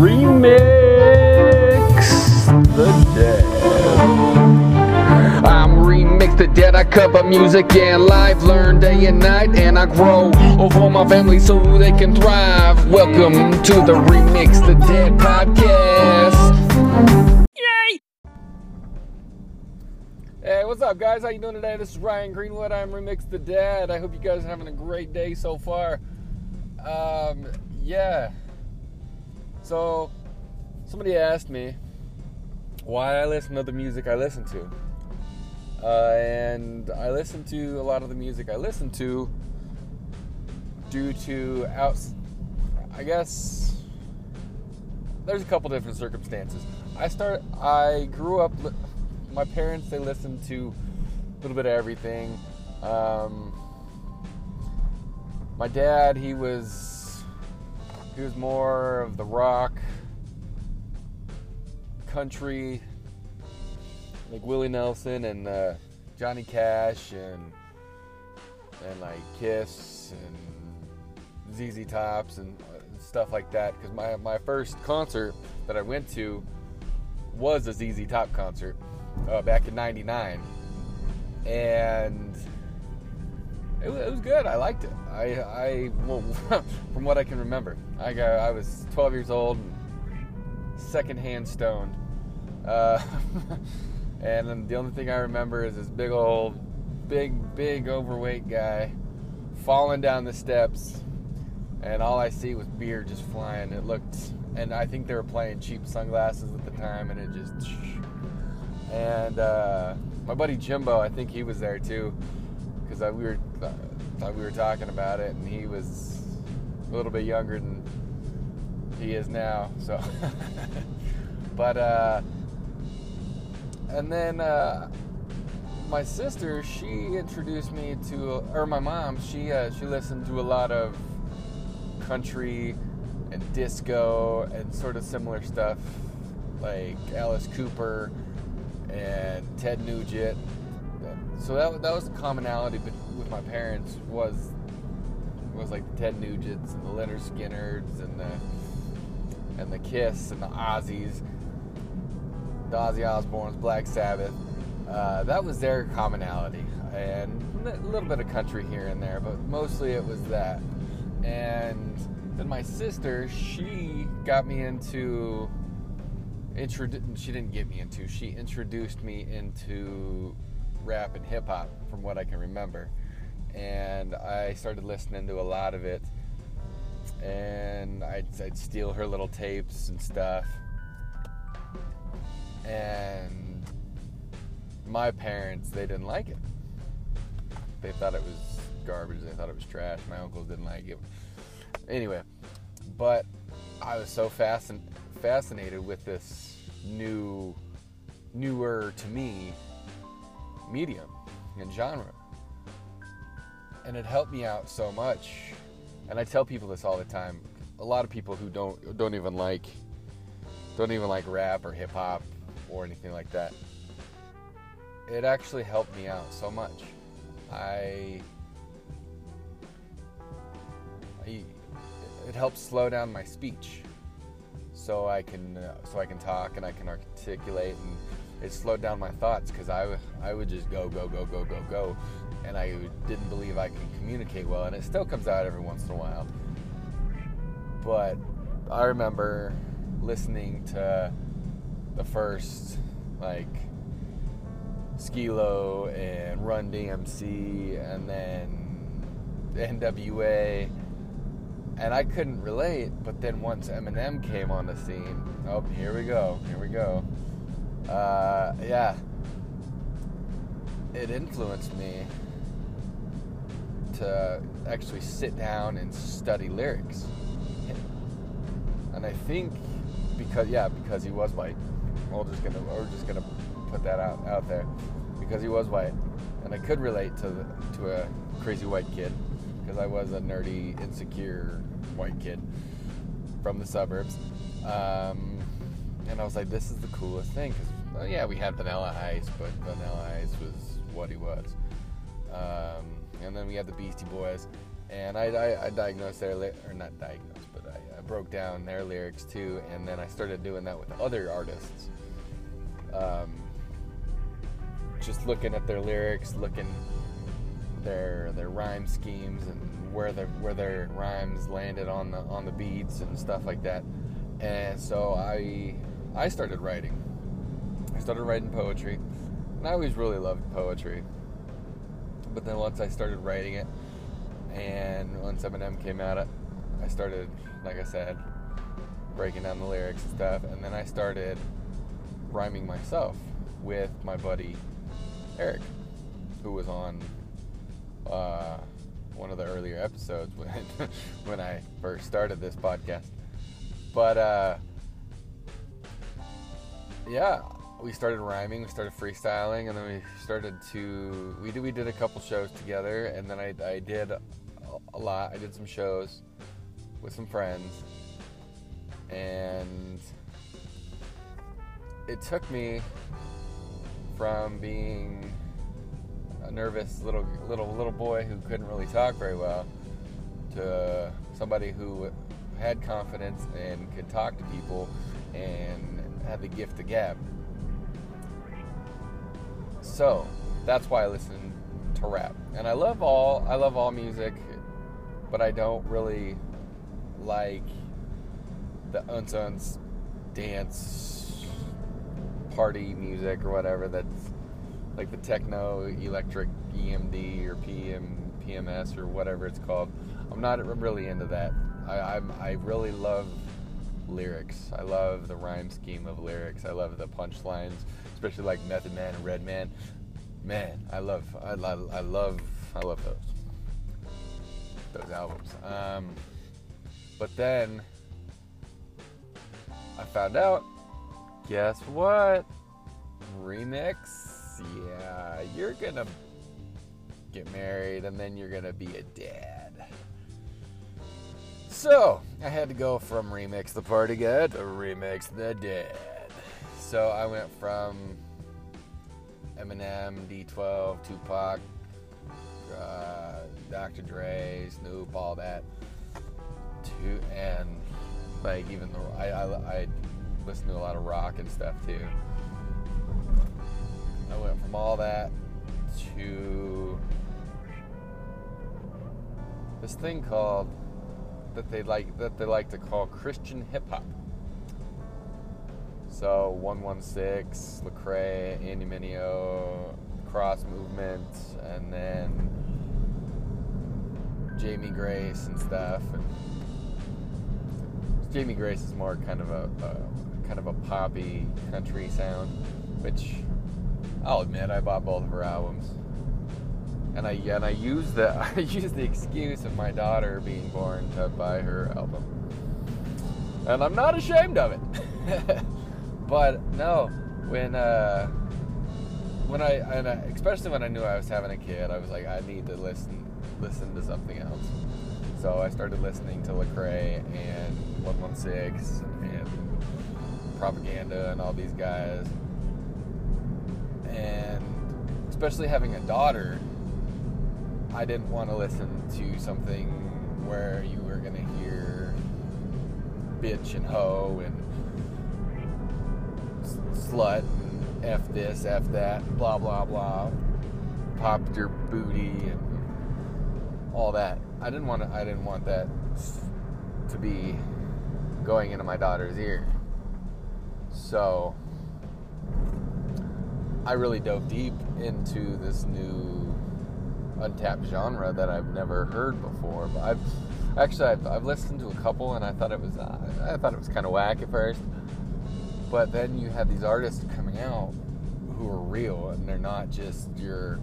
Remix the Dad. I'm Remix the Dad. I cover music and life, learn day and night, and I grow over my family so they can thrive. Welcome to the Remix the Dad podcast. Yay! Hey, what's up, guys? How you doing today? This is Ryan Greenwood. I'm Remix the Dad. I hope you guys are having a great day so far. Um, yeah. So, somebody asked me why I listen to the music I listen to. Uh, and I listen to a lot of the music I listen to due to out. I guess there's a couple different circumstances. I start. I grew up. My parents they listened to a little bit of everything. Um, my dad he was he was more of the rock country like Willie Nelson and uh, Johnny Cash and and like Kiss and ZZ Tops and uh, stuff like that. Because my my first concert that I went to was a ZZ Top concert uh, back in '99, and it, it, was good. I liked it. I I well, from what I can remember, I got I was 12 years old, secondhand stoned. Uh, And the only thing I remember is this big old, big, big overweight guy falling down the steps. And all I see was beer just flying. It looked, and I think they were playing cheap sunglasses at the time, and it just. And uh, my buddy Jimbo, I think he was there too, because we were we were talking about it, and he was a little bit younger than he is now. So, but uh, and then uh, my sister, she introduced me to, or my mom, she uh, she listened to a lot of country and disco and sort of similar stuff, like Alice Cooper and Ted Nugent. So that that was the commonality with my parents was was like the Ted Nugents and the Lynyrd Skynyrd's and the and the Kiss and the Ozzies the Ozzy Osbourne's, Black Sabbath. Uh, that was their commonality, and a little bit of country here and there, but mostly it was that. And then my sister, she got me into. Introdu- she didn't get me into. She introduced me into rap and hip hop, from what I can remember, and I started listening to a lot of it. And I'd, I'd steal her little tapes and stuff and my parents they didn't like it. They thought it was garbage. They thought it was trash. My uncles didn't like it. Anyway, but I was so fascin- fascinated with this new, newer to me medium and genre, and it helped me out so much. And I tell people this all the time. A lot of people who don't don't even like don't even like rap or hip hop or anything like that. It actually helped me out so much. I, I it helps slow down my speech, so I can uh, so I can talk and I can articulate, and it slowed down my thoughts because I I would just go go go go go go, and I didn't believe I could communicate well, and it still comes out every once in a while. But I remember listening to the first like Skee-Lo and Run DMC and then NWA and I couldn't relate but then once Eminem came on the scene oh here we go here we go. Uh, yeah. It influenced me to actually sit down and study lyrics. And I think because yeah because he was white. We're just gonna we're just gonna put that out out there. Because he was white, and I could relate to the, to a crazy white kid. Because I was a nerdy, insecure white kid from the suburbs, um, and I was like, this is the coolest thing. Because well, yeah, we had Vanilla Ice, but Vanilla Ice was what he was, um, and then we had the Beastie Boys, and I, I, I diagnosed there or not diagnosed, but I, I broke down their lyrics too, and then I started doing that with other artists. Um, just looking at their lyrics, looking their their rhyme schemes and where their where their rhymes landed on the on the beats and stuff like that. And so I I started writing. I started writing poetry, and I always really loved poetry. But then once I started writing it, and once Eminem came out, I started, like I said, breaking down the lyrics and stuff, and then I started rhyming myself with my buddy Eric, who was on uh, one of the earlier episodes when when I first started this podcast. But uh, yeah, we started rhyming, we started freestyling, and then we started to we did we did a couple shows together, and then I I did a lot. I did some shows with some friends, and it took me from being a nervous little little little boy who couldn't really talk very well to somebody who had confidence and could talk to people and had the gift of gab. So that's why I listen to rap, and I love all I love all music, but I don't really like the uns dance party music or whatever that's like the techno electric EMD or PM PMS or whatever it's called. I'm not really into that. I I'm, I really love lyrics. I love the rhyme scheme of lyrics. I love the punchlines, especially like Method Man and Redman. Man, I love I, I, I love I love those those albums. Um, but then I found out. Guess what? Remix yeah, you're gonna get married and then you're gonna be a dad. So, I had to go from Remix the Party Guy to Remix the Dad. So, I went from Eminem, D12, Tupac, uh, Dr. Dre, Snoop, all that, to, and like even the, I, I, I listen to a lot of rock and stuff too. I went from all that to this thing called that they like that they like to call Christian hip hop. So 116, Lecrae, Andy Mineo, Cross Movement, and then Jamie Grace and stuff. And Jamie Grace is more kind of a, a kind of a poppy country sound, which I'll admit I bought both of her albums, and I and I used the I used the excuse of my daughter being born to buy her album, and I'm not ashamed of it. but no, when uh, when I and I, especially when I knew I was having a kid, I was like, I need to listen listen to something else. So I started listening to Lecrae and 116 and Propaganda and all these guys and especially having a daughter, I didn't want to listen to something where you were going to hear bitch and hoe and slut f this, f that, blah blah blah, popped your booty and all that. I didn't want to, I didn't want that to be going into my daughter's ear. So I really dove deep into this new untapped genre that I've never heard before. But I've actually I've, I've listened to a couple and I thought it was uh, I thought it was kind of whack at first. But then you have these artists coming out who are real and they're not just your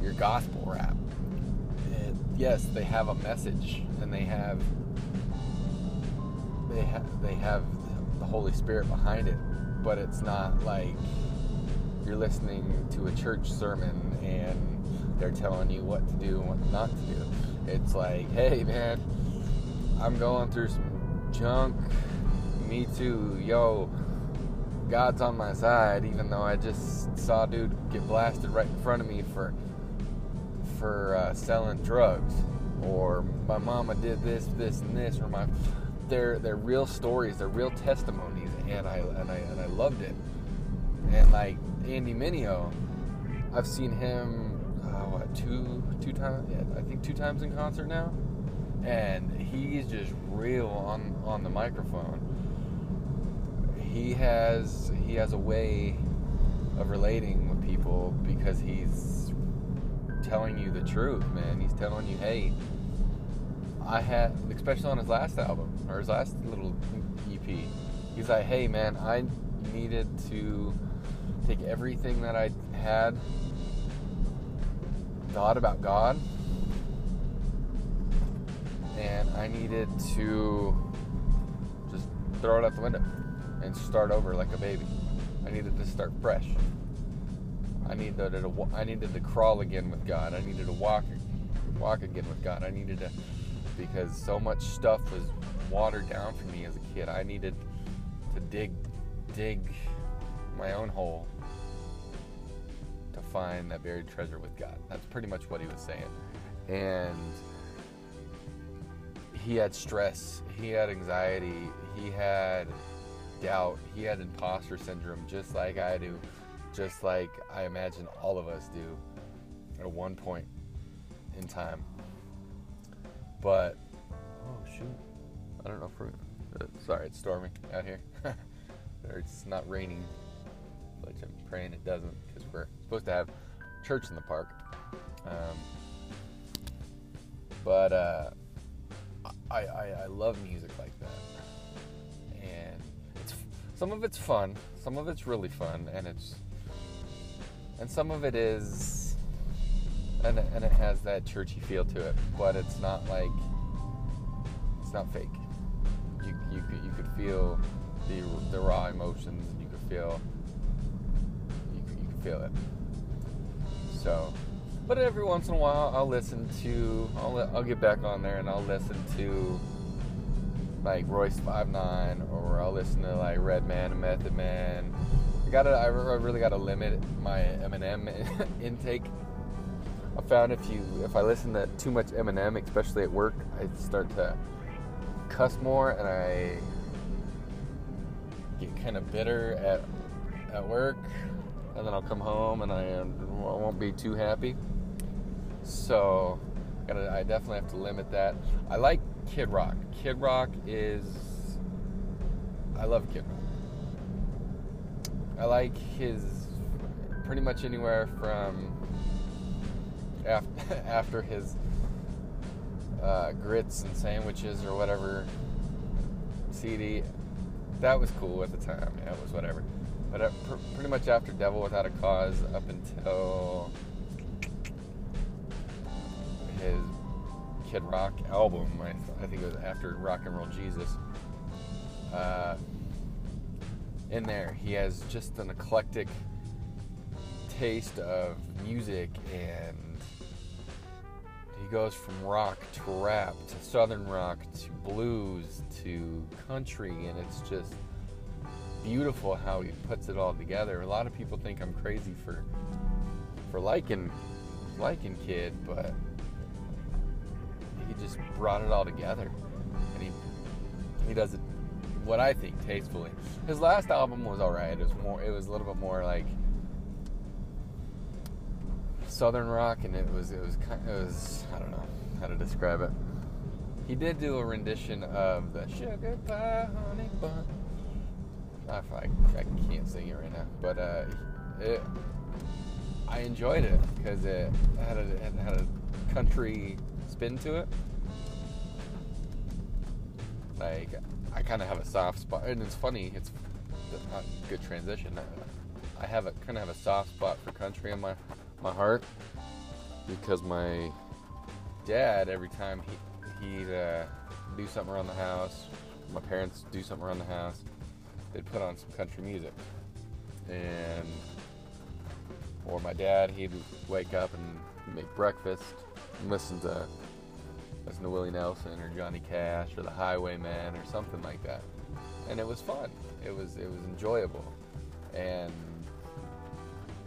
your gospel rap. And yes, they have a message and they have they have they have the Holy Spirit behind it, but it's not like you're listening to a church sermon and they're telling you what to do and what not to do. It's like, hey man, I'm going through some junk. Me too. Yo, God's on my side, even though I just saw a dude get blasted right in front of me for for uh, selling drugs, or my mama did this, this, and this, or my they're they're real stories, they're real testimonies, and I and I and I loved it. And like Andy Mineo, I've seen him uh, what two two times? Yeah, I think two times in concert now, and he's just real on on the microphone. He has he has a way of relating with people because he's telling you the truth, man. He's telling you, hey, I had, especially on his last album or his last little EP, he's like, hey, man, I needed to take everything that I had thought about God and I needed to just throw it out the window and start over like a baby. I needed to start fresh. I needed to I needed to crawl again with God. I needed to walk walk again with God. I needed to because so much stuff was watered down for me as a kid. I needed to dig dig my own hole to find that buried treasure with God. That's pretty much what he was saying. And he had stress, he had anxiety, he had doubt, he had imposter syndrome just like I do, just like I imagine all of us do at one point in time. But oh shoot, I don't know if we're uh, sorry, it's storming out here. it's not raining, which I'm praying it doesn't because we're supposed to have church in the park. Um, but uh, I, I, I love music like that, some of it's fun, some of it's really fun, and it's and some of it is, and and it has that churchy feel to it, but it's not like it's not fake. You you could you could feel the the raw emotions, and you could feel you could, you could feel it. So but every once in a while, I'll listen to. I'll I'll get back on there and I'll listen to like Royce Five Nine, or I'll listen to like Redman and Method Man. I gotta. I really gotta limit my Eminem intake. I found if you if I listen to too much Eminem, especially at work, I start to cuss more and I get kind of bitter at at work, and then I'll come home and I, I won't be too happy. So gotta, I definitely have to limit that. I like Kid Rock. Kid Rock is. I love Kid Rock. I like his pretty much anywhere from after, his uh, grits and sandwiches or whatever CD. That was cool at the time. Yeah, it was whatever. But uh, pr- pretty much after Devil Without a Cause up until his Kid Rock album. I, I, think it was after Rock and Roll Jesus. Uh, in there, he has just an eclectic taste of music, and he goes from rock to rap to southern rock to blues to country, and it's just beautiful how he puts it all together. A lot of people think I'm crazy for for liking liking Kid, but just brought it all together, and he he does it what I think tastefully. His last album was alright. It was more. It was a little bit more like southern rock, and it was it was kind it was I don't know how to describe it. He did do a rendition of the Sugar Pie Honey Bun. I, I, can't sing it right now, but uh, it, I enjoyed it because it had a, it had a country spin to it. Like, I kind of have a soft spot, and it's funny. It's a good transition. I have a kind of have a soft spot for country in my my heart because my dad, every time he he'd uh, do something around the house, my parents do something around the house, they'd put on some country music, and or my dad, he'd wake up and make breakfast listen to listen to Willie Nelson or Johnny Cash or the Highwaymen or something like that. And it was fun. It was it was enjoyable, and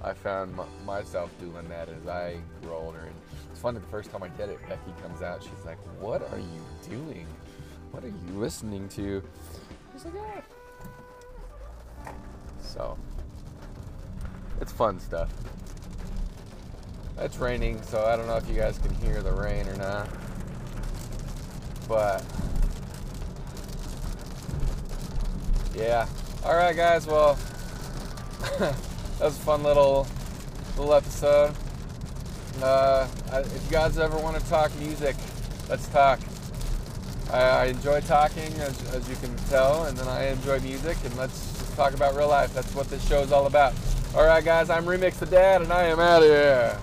I found m- myself doing that as I grew older. And it's funny. The first time I did it, Becky comes out. She's like, "What are you doing?" what are you listening to? Like, yeah. So, it's fun stuff. It's raining, so I don't know if you guys can hear the rain or not. But, yeah. All right, guys. Well, that was a fun little little episode. Uh, if you guys ever want to talk music, let's talk. I, I enjoy talking, as, as you can tell, and then I enjoy music, and let's talk about real life. That's what this show is all about. All right, guys. I'm Remix the Dad, and I am out of here.